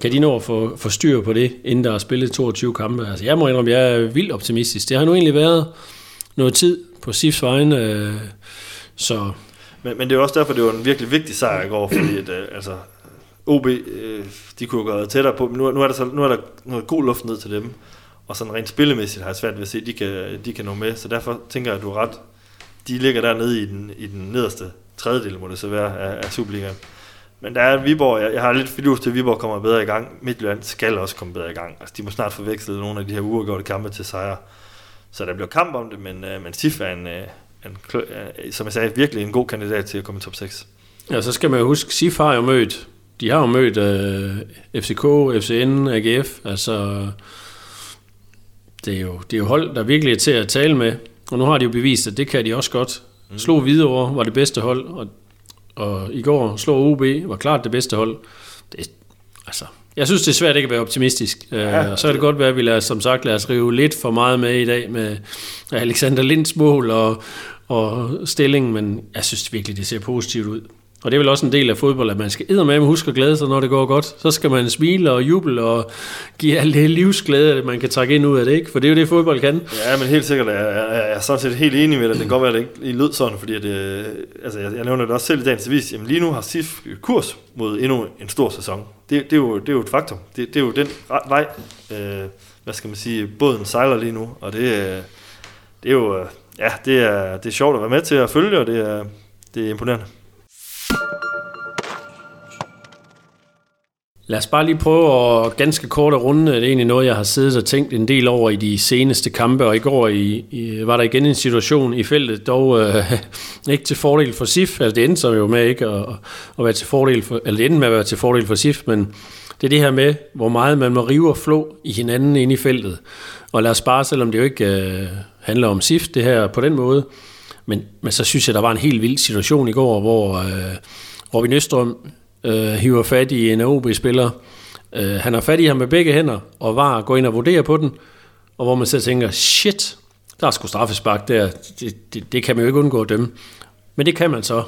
kan de nå at få, få styr på det, inden der er spillet 22 kampe? Altså, jeg må indrømme, jeg er vildt optimistisk. Det har nu egentlig været noget tid på SIFs vegne, øh, så... Men, men det er også derfor, det var en virkelig vigtig sejr i går, fordi at, øh, altså, OB, øh, de kunne gå tættere på, men nu, nu, er der så, nu er der noget god luft ned til dem, og sådan rent spillemæssigt har jeg svært ved at se, at de kan, de kan nå med, så derfor tænker jeg, at du er ret. De ligger dernede i den, i den nederste tredjedel må det så være af, af Superligaen. Men der er Viborg, jeg, jeg har lidt fidus til, at Viborg kommer bedre i gang. Midtjylland skal også komme bedre i gang. Altså, de må snart forveksle nogle af de her uafgjorte kampe til sejre. Så der bliver kamp om det, men, øh, men SIF er en, øh, en, øh, som jeg sagde, virkelig en god kandidat til at komme i top 6. Ja, så skal man jo huske, SIF har jo mødt, de har jo mødt øh, FCK, FCN, AGF, altså det er, jo, det er jo hold, der virkelig er til at tale med, og nu har de jo bevist, at det kan de også godt. Mm. Slog Hvidovre, var det bedste hold, og, og i går slog OB, var klart det bedste hold. Det, altså, jeg synes, det er svært ikke at være optimistisk. Ja, uh, så kan det godt være, at vi lader, som sagt, lad os rive lidt for meget med i dag med Alexander Linds mål og, og stilling, men jeg synes virkelig, det ser positivt ud. Og det er vel også en del af fodbold, at man skal med huske at glæde sig, når det går godt. Så skal man smile og juble og give alt det livsglæde, man kan trække ind ud af det, ikke? For det er jo det, fodbold kan. Ja, men helt sikkert. Jeg, jeg, jeg er sådan set helt enig med dig. Det kan godt være, at det ikke lød sådan, fordi at, øh, altså, jeg, jeg nævner det også selv i dagens avis. Jamen lige nu har SIF kurs mod endnu en stor sæson. Det, det, er, jo, det er jo et faktum. Det, det er jo den vej, øh, hvad skal man sige, båden sejler lige nu. Og det, øh, det er jo, øh, ja, det er, det er sjovt at være med til at følge, og det er, det er imponerende. Lad os bare lige prøve at ganske kort at runde. Det er egentlig noget, jeg har siddet og tænkt en del over i de seneste kampe, og i går i, i, var der igen en situation i feltet, dog øh, (laughs) ikke til fordel for SIF. Altså det endte så jo med ikke at, at være til fordel for, eller det endte med at være til fordel for SIF, men det er det her med, hvor meget man må rive og flå i hinanden inde i feltet. Og lad os bare, selvom det jo ikke øh, handler om SIF, det her på den måde, men, men så synes jeg, der var en helt vild situation i går, hvor øh, Robin Østrøm øh, hiver fat i en OB-spiller. Øh, han har fat i ham med begge hænder, og var går ind og vurderer på den, og hvor man så tænker, shit, der er sgu straffespark der, det, det, det kan man jo ikke undgå at dømme. Men det kan man så.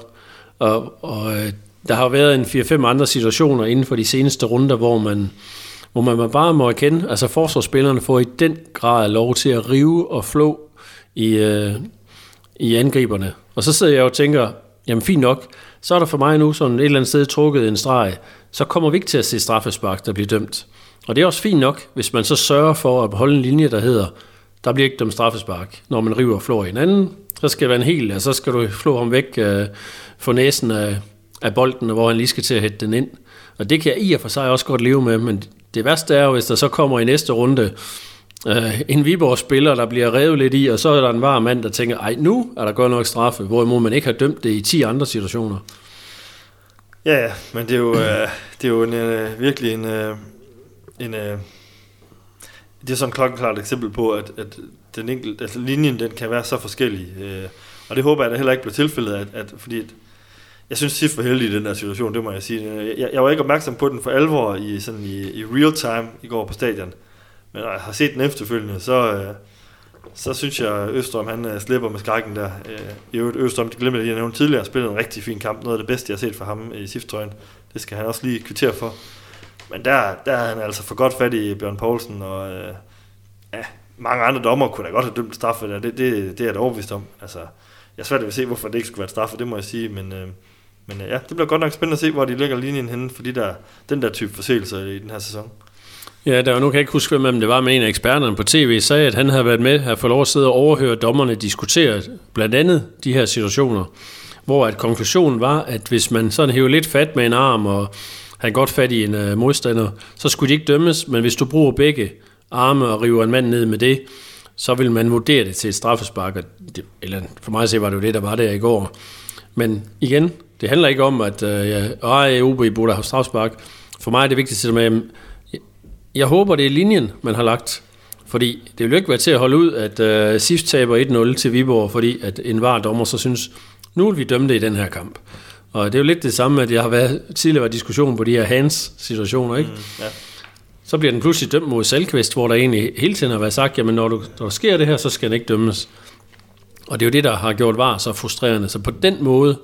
Og, og øh, der har været en 4-5 andre situationer inden for de seneste runder, hvor man, hvor man bare må erkende, altså forsvarsspillerne får i den grad lov til at rive og flå i, øh, i angriberne. Og så sidder jeg og tænker, jamen fint nok, så er der for mig nu sådan et eller andet sted trukket en streg, så kommer vi ikke til at se straffespark, der bliver dømt. Og det er også fint nok, hvis man så sørger for at holde en linje, der hedder, der bliver ikke dømt straffespark, når man river og flår hinanden. Så skal det være en hel, og så skal du flå ham væk øh, for næsen af, af bolden, hvor han lige skal til at hætte den ind. Og det kan jeg i og for sig også godt leve med, men det værste er jo, hvis der så kommer i næste runde øh, en Viborg-spiller, der bliver revet lidt i, og så er der en var mand, der tænker, ej, nu er der godt nok straffe, hvorimod man ikke har dømt det i 10 andre situationer. Ja, ja, men det er jo, øh, det er jo en, øh, virkelig en, øh, en øh, det er sådan et klokkeklart eksempel på, at, at den enkelte, altså linjen den kan være så forskellig. Øh, og det håber jeg da heller ikke bliver tilfældet, at, at fordi at, jeg synes Sif var heldig i den der situation, det må jeg sige. Jeg, jeg var ikke opmærksom på den for alvor i, sådan i, i real time i går på stadion. Men når jeg har set den efterfølgende, så, øh, så synes jeg, at Østrøm han øh, slipper med skrækken der. Øh, I øvrigt Østrøm, det glemte jeg lige at nævne tidligere, spillet en rigtig fin kamp. Noget af det bedste, jeg har set for ham i SIF-trøjen. Det skal han også lige kvittere for. Men der, der er han altså for godt fat i Bjørn Poulsen, og øh, ja, mange andre dommer kunne da godt have dømt straffe der. Det, det, det er jeg da overbevist om. Altså, jeg er svært ved at se, hvorfor det ikke skulle være straffe, det må jeg sige, men... Øh, men øh, ja, det bliver godt nok spændende at se, hvor de lægger linjen henne, fordi der den der type forseelser i den her sæson. Ja, der var nu kan jeg ikke huske, hvem det var, med en af eksperterne på tv sagde, at han havde været med at få lov at sidde og overhøre dommerne diskutere blandt andet de her situationer, hvor at konklusionen var, at hvis man sådan hæver lidt fat med en arm og har godt fat i en uh, modstander, så skulle de ikke dømmes, men hvis du bruger begge arme og river en mand ned med det, så vil man vurdere det til et straffespark, det, eller for mig at se var det jo det, der var der i går. Men igen, det handler ikke om, at øh, ja, OB burde have straffespark. For mig er det vigtigste med, jeg håber, det er linjen, man har lagt. Fordi det vil jo ikke være til at holde ud, at uh, SIF taber 1-0 til Viborg, fordi at en var dommer så synes, nu vil vi dømme det i den her kamp. Og det er jo lidt det samme, at jeg har været tidligere været diskussion på de her hands-situationer, ikke? Mm, ja. Så bliver den pludselig dømt mod Salkvist, hvor der egentlig hele tiden har været sagt, jamen når, du, når der sker det her, så skal den ikke dømmes. Og det er jo det, der har gjort var så frustrerende. Så på den måde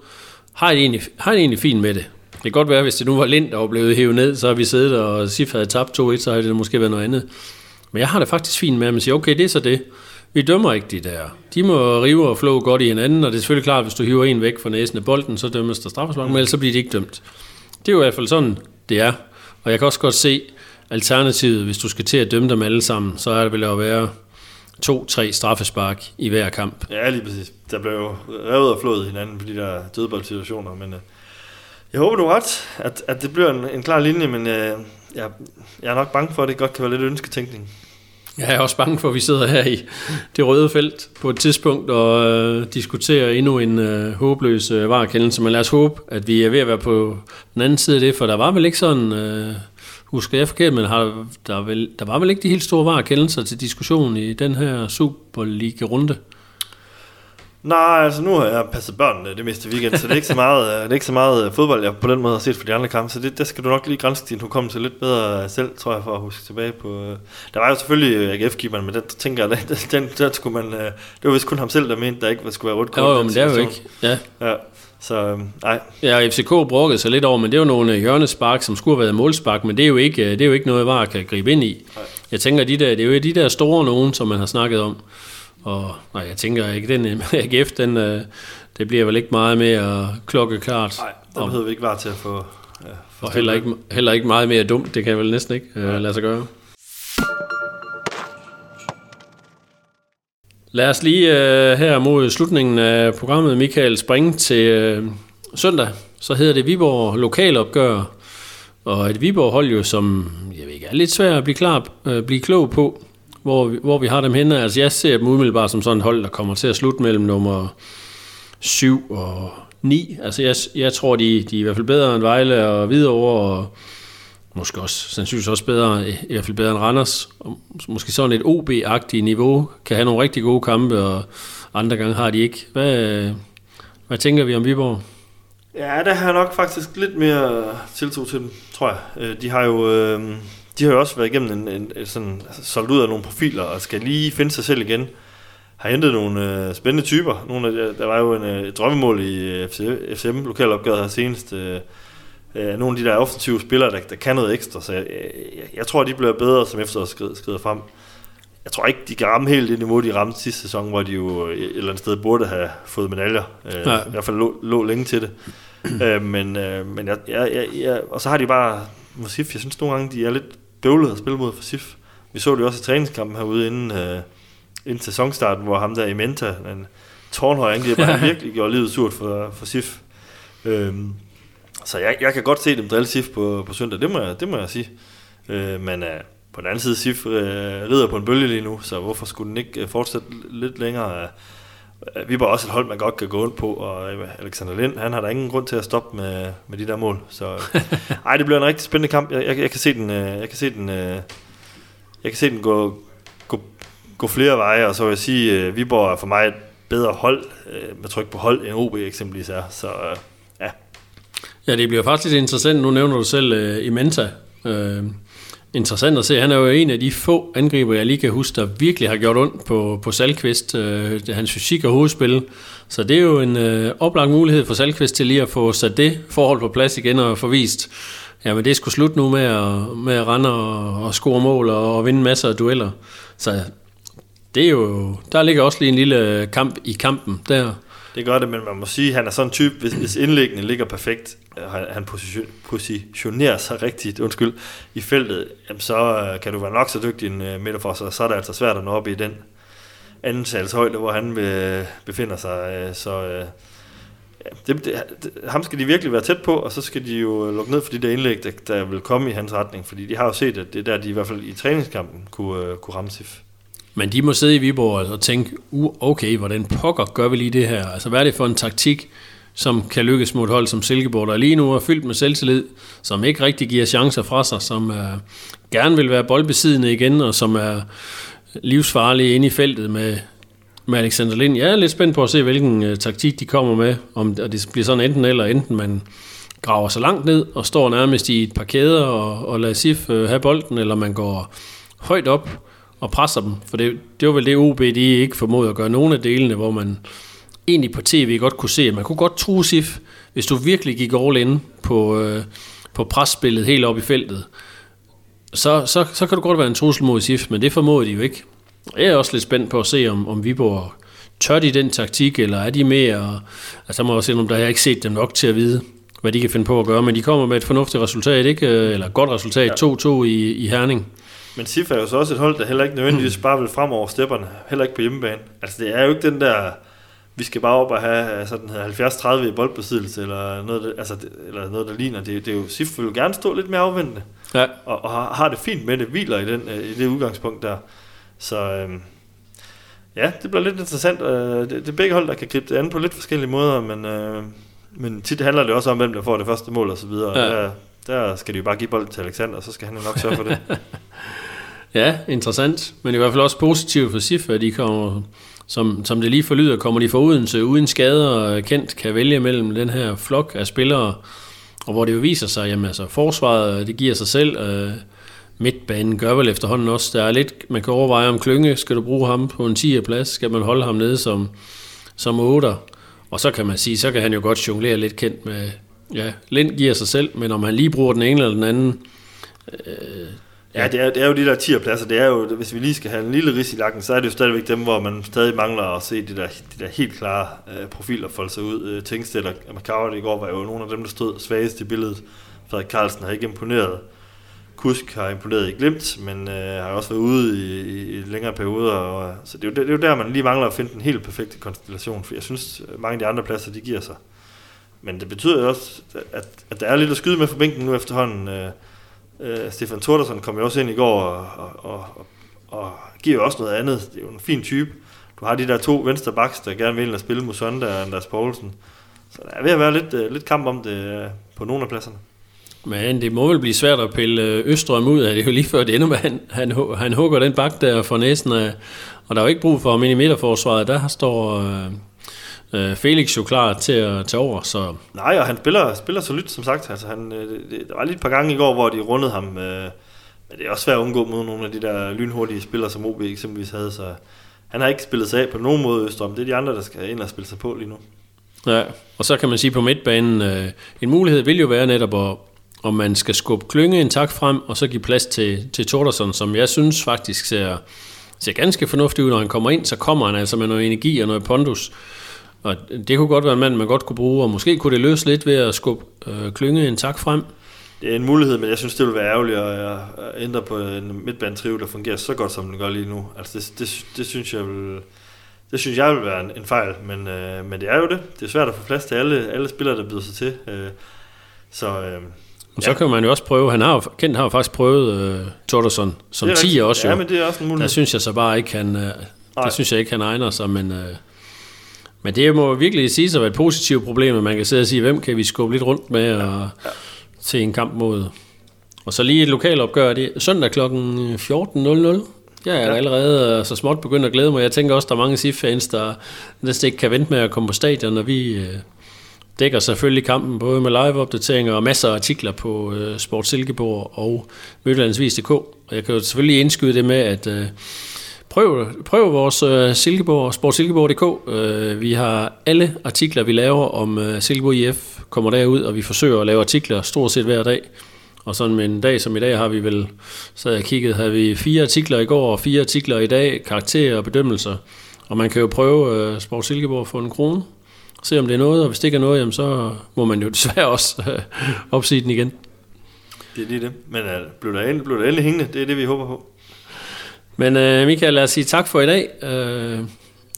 har jeg egentlig, har jeg egentlig fint med det. Det kan godt være, hvis det nu var Lind, der var blevet hævet ned, så har vi siddet og Sif havde tabt 2-1, så havde det måske været noget andet. Men jeg har det faktisk fint med, at man siger, okay, det er så det. Vi dømmer ikke de der. De må rive og flå godt i hinanden, og det er selvfølgelig klart, at hvis du hiver en væk fra næsen af bolden, så dømmes der straffespark, men ellers så bliver de ikke dømt. Det er jo i hvert fald sådan, det er. Og jeg kan også godt se alternativet, hvis du skal til at dømme dem alle sammen, så er det vel at være to-tre straffespark i hver kamp. Ja, lige præcis. Der blev jo revet og flået hinanden på de der dødboldsituationer, men øh, jeg håber, du har ret, at, at det bliver en, en klar linje, men øh, jeg, jeg er nok bange for, at det godt kan være lidt ønsketænkning. Jeg er også bange for, at vi sidder her i det røde felt på et tidspunkt og øh, diskuterer endnu en øh, håbløs øh, varekendelse. Men lad os håbe, at vi er ved at være på den anden side af det, for der var vel ikke sådan, øh, husker jeg forkert, men har, der, vel, der var vel ikke de helt store varekendelser til diskussion i den her Superliga-runde? Nej, altså nu har jeg passet børnene det meste weekend, så det er ikke så meget, øh, det er ikke så meget øh, fodbold, jeg på den måde har set for de andre kampe, så det, der skal du nok lige grænse din hukommelse lidt bedre selv, tror jeg, for at huske tilbage på. Øh. Der var jo selvfølgelig AGF-keeperen, men den tænker jeg, (laughs) den, den, den skulle man, det var vist kun ham selv, der mente, der ikke skulle være rødt kort. Jo, jo, men det er jo ikke, ja. ja. Så nej. Ja, FCK bruggede sig lidt over, men det er jo nogle hjørnespark, som skulle have været målspark, men det er jo ikke, det er jo ikke noget, VAR kan gribe ind i. Nej. Jeg tænker, de der, det er jo de der store nogen, som man har snakket om. Og nej, jeg tænker ikke, den (laughs) AGF, den, øh, det bliver vel ikke meget mere klokkeklart. Nej, der behøver vi ikke være til at få... Ja, og heller ikke, heller ikke meget mere dumt, det kan jeg vel næsten ikke uh, lade sig gøre. Lad os lige uh, her mod slutningen af programmet, Michael, springe til uh, søndag. Så hedder det Viborg Lokalopgør. Og et Viborg hold jo, som jeg ved ikke, er lidt svært at blive, klar, øh, blive klog på, hvor vi, hvor vi har dem henne. Altså jeg ser dem umiddelbart som sådan et hold, der kommer til at slutte mellem nummer 7 og 9. Altså jeg, jeg tror, de, de er i hvert fald bedre end Vejle og Hvidovre, og måske også sandsynligvis også bedre, i hvert fald bedre end Randers. Og måske sådan et OB-agtigt niveau, kan have nogle rigtig gode kampe, og andre gange har de ikke. Hvad, hvad tænker vi om Viborg? Ja, der har jeg nok faktisk lidt mere tiltro til dem, tror jeg. Øh, de har jo, øh, de har jo også været igennem en, en, en sådan, altså, solgt ud af nogle profiler, og skal lige finde sig selv igen. Har hentet nogle øh, spændende typer. Nogle af, der var jo en øh, drømmemål i FC, FCM lokalopgøret her senest. Øh, øh, nogle af de der offensive spillere, der, der kan noget ekstra. Så jeg, jeg, jeg tror, de bliver bedre, som efteråret skrider, skrider frem. Jeg tror ikke, de kan ramme helt det niveau, de ramte sidste sæson, hvor de jo et eller andet sted burde have fået medaljer. Øh, I hvert fald lå, lå længe til det. (clears throat) øh, men øh, men jeg, jeg, jeg, jeg, og så har de bare Sif, jeg synes nogle gange, de er lidt bøvlede at spille mod for Sif. Vi så det også i træningskampen herude inden, øh, inden sæsonstarten, hvor ham der i Menta, en tårnhøj angriber, han (laughs) virkelig gjorde livet surt for, for Sif. Øhm, så jeg, jeg kan godt se dem drille Sif på, på søndag, det må jeg, det må jeg sige. Øh, men øh, på den anden side, Sif øh, rider på en bølge lige nu, så hvorfor skulle den ikke øh, fortsætte lidt længere? Øh, vi var også et hold, man godt kan gå ind på, og øh, Alexander Lind, han har der ingen grund til at stoppe med, med de der mål. Så (laughs) ej, det bliver en rigtig spændende kamp. Jeg, jeg, jeg kan se den, øh, jeg kan se den, jeg kan se den gå, gå, gå flere veje, og så vil jeg sige, at Viborg er for mig et bedre hold med tryk på hold, end OB eksempelvis er. Så ja. Ja, det bliver faktisk interessant. Nu nævner du selv uh, Imenta. Uh, interessant at se. Han er jo en af de få angriber, jeg lige kan huske, der virkelig har gjort ondt på, på Salkvist. Øh, hans fysik og hovedspil. Så det er jo en øh, oplagt mulighed for Salkvist til lige at få sat det forhold på plads igen og få vist, jamen det skulle slut nu med at, med at rende og, og score mål og, og vinde masser af dueller. Så det er jo, der ligger også lige en lille kamp i kampen der. Det gør det, men man må sige, at han er sådan en type, hvis, hvis indlæggene ligger perfekt, øh, han, han position, positionerer sig rigtigt, undskyld, i feltet, jamen så øh, kan du være nok så dygtig en øh, uh, midterforsvar, så er det altså svært at nå op i den anden højde, hvor han øh, befinder sig. Så ja, det, det, ham skal de virkelig være tæt på, og så skal de jo lukke ned for de der indlæg, der, der vil komme i hans retning, fordi de har jo set, at det er der, de i hvert fald i træningskampen kunne, kunne ramme Sif. Men de må sidde i Viborg og tænke, uh, okay, hvordan pokker gør vi lige det her? Altså, hvad er det for en taktik, som kan lykkes mod et hold som Silkeborg, der lige nu er fyldt med selvtillid, som ikke rigtig giver chancer fra sig, som uh, gerne vil være boldbesiddende igen, og som er livsfarlige inde i feltet med, med Alexander Lind. Jeg er lidt spændt på at se, hvilken uh, taktik de kommer med, om det bliver sådan enten eller enten man graver sig langt ned og står nærmest i et par kæder og, og lader Sif uh, have bolden, eller man går højt op og presser dem. For det, det var vel det OB, de ikke formåede at gøre nogle af delene, hvor man egentlig på tv godt kunne se, at man kunne godt tro SIF, hvis du virkelig gik all in på, øh, på presspillet helt op i feltet, så, så, så kan du godt være en trussel mod SIF, men det formåede de jo ikke. Jeg er også lidt spændt på at se, om, om Viborg tør de den taktik, eller er de mere... Altså, må jeg se, om der har jeg ikke set dem nok til at vide, hvad de kan finde på at gøre, men de kommer med et fornuftigt resultat, ikke? eller et godt resultat, 2-2 i, i Herning. Men SIF er jo så også et hold, der heller ikke nødvendigvis bare vil frem over stepperne, heller ikke på hjemmebane. Altså det er jo ikke den der, vi skal bare op og have sådan 70-30 i boldbesiddelse, eller noget, altså, eller noget der ligner. Det, det er jo, SIF vil jo gerne stå lidt mere afvendende, ja. og, og har, det fint med det, hviler i, den, øh, i det udgangspunkt der. Så øhm, ja, det bliver lidt interessant. Øh, det, det er begge hold, der kan gribe det an på lidt forskellige måder, men, øh, men tit handler det også om, hvem der får det første mål og så videre. Ja. Der, der skal de jo bare give bolden til Alexander, og så skal han jo nok sørge for det. (laughs) Ja, interessant. Men i hvert fald også positivt for SIF, at de kommer, som, som det lige forlyder, kommer de fra Odense uden skader kendt kan vælge mellem den her flok af spillere, og hvor det jo viser sig, jamen altså, forsvaret det giver sig selv, øh, midtbanen gør vel efterhånden også. Der er lidt, man kan overveje om Klynge, skal du bruge ham på en 10. plads, skal man holde ham nede som, som 8. Og så kan man sige, så kan han jo godt jonglere lidt kendt med, ja, Lind giver sig selv, men om han lige bruger den ene eller den anden, øh, Ja, det er, det er jo de der 10 pladser, det er jo, hvis vi lige skal have en lille ris i lakken, så er det jo stadigvæk dem, hvor man stadig mangler at se de der, de der helt klare øh, profiler folde sig ud. Øh, Tingsted og McCarver i går var jo nogle af dem, der stod svagest i billedet. Frederik Carlsen har ikke imponeret. Kusk har imponeret i glimt, men øh, har også været ude i, i, i længere perioder. Og, så det er, jo, det er jo der, man lige mangler at finde den helt perfekte konstellation, for jeg synes, øh, mange af de andre pladser, de giver sig. Men det betyder jo også, at, at der er lidt at skyde med for bænken nu efterhånden. Øh, øh, Stefan Tordersen kom jo også ind i går og, og, og, og giver jo også noget andet. Det er jo en fin type. Du har de der to venstre backs, der gerne vil ind og spille mod Søndag og Anders Poulsen. Så der er ved at være lidt, øh, lidt kamp om det øh, på nogle af pladserne. Men det må vel blive svært at pille øh, Østrøm ud af det. er jo lige før det ender med, han, han, han hugger den bak der for næsen af, og der er jo ikke brug for ham ind i midterforsvaret. Der står øh, Felix jo klar til at tage over. Så. Nej, og han spiller, spiller solidt, som sagt. Altså, han, det, der var lige et par gange i går, hvor de rundede ham. Øh, men det er også svært at undgå mod nogle af de der lynhurtige spillere, som OB eksempelvis havde. Så han har ikke spillet sig af på nogen måde, Østrøm. Det er de andre, der skal ind og spille sig på lige nu. Ja, og så kan man sige på midtbanen, øh, en mulighed vil jo være netop at, om man skal skubbe Klynge en tak frem, og så give plads til, til Tordersson, som jeg synes faktisk ser, ser ganske fornuftigt ud, når han kommer ind, så kommer han altså med noget energi og noget pondus. Og det kunne godt være en mand, man godt kunne bruge, og måske kunne det løse lidt ved at skubbe øh, Klynge en tak frem. Det er en mulighed, men jeg synes, det vil være ærgerligt at, at ændre på en midtbanetriv, der fungerer så godt, som den gør lige nu. Altså det, det, det synes jeg vil, det synes jeg vil være en, en fejl, men, øh, men det er jo det. Det er svært at få plads til alle, alle spillere, der byder sig til. Øh, så, øh, men så kan man jo også prøve, han har Kent har jo faktisk prøvet øh, Tordersson som 10 også jo. Ja, men det er også en mulighed. Der synes jeg så bare ikke, han, øh, det synes jeg ikke, han egner sig, men, øh, men det må virkelig sige sig at være et positivt problem, at man kan sidde og sige, hvem kan vi skubbe lidt rundt med og, ja. til en kamp mod. Og så lige et lokalopgør, det er søndag kl. 14.00. Jeg er ja. allerede øh, så småt begyndt at glæde mig. Jeg tænker også, der er mange SIF-fans, der næsten ikke kan vente med at komme på stadion, når vi øh, dækker selvfølgelig kampen, både med live-opdateringer og masser af artikler på øh, Sport Silkeborg og Mødlandsvis.dk. Jeg kan jo selvfølgelig indskyde det med, at øh, prøv, prøv vores uh, Silkeborg, sportsilkeborg.dk. Uh, øh, vi har alle artikler, vi laver om uh, Silkeborg IF, kommer derud, og vi forsøger at lave artikler stort set hver dag. Og sådan med en dag som i dag har vi vel, så jeg kigget, havde vi fire artikler i går og fire artikler i dag, karakterer og bedømmelser. Og man kan jo prøve uh, Sport Silkeborg for en krone, se om det er noget, og hvis det ikke er noget, jamen, så må man jo desværre også øh, opsige den igen. Det er lige det. Men uh, blev, der endelig, blev der endelig hængende? Det er det, vi håber på. Men øh, Michael, lad os sige tak for i dag. Øh,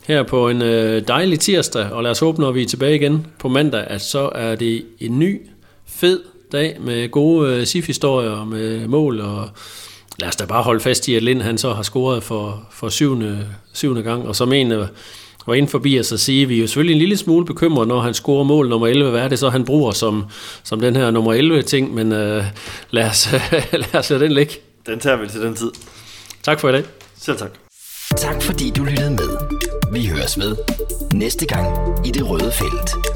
her på en øh, dejlig tirsdag, og lad os håbe, når vi er tilbage igen på mandag, at så er det en ny, fed dag med gode øh, SIF-historier, med mål, og lad os da bare holde fast i, at Lind han så har scoret for, for syvende, syvende gang, og som en øh, var inde forbi os og sige, at vi er jo selvfølgelig en lille smule bekymret, når han scorer mål nummer 11. Hvad er det så, han bruger som, som den her nummer 11 ting? Men øh, lad, os, (laughs) lad os lade den ligge. Den tager vi til den tid. Tak for i dag. Selv tak. Tak fordi du lyttede med. Vi høres med næste gang i det røde felt.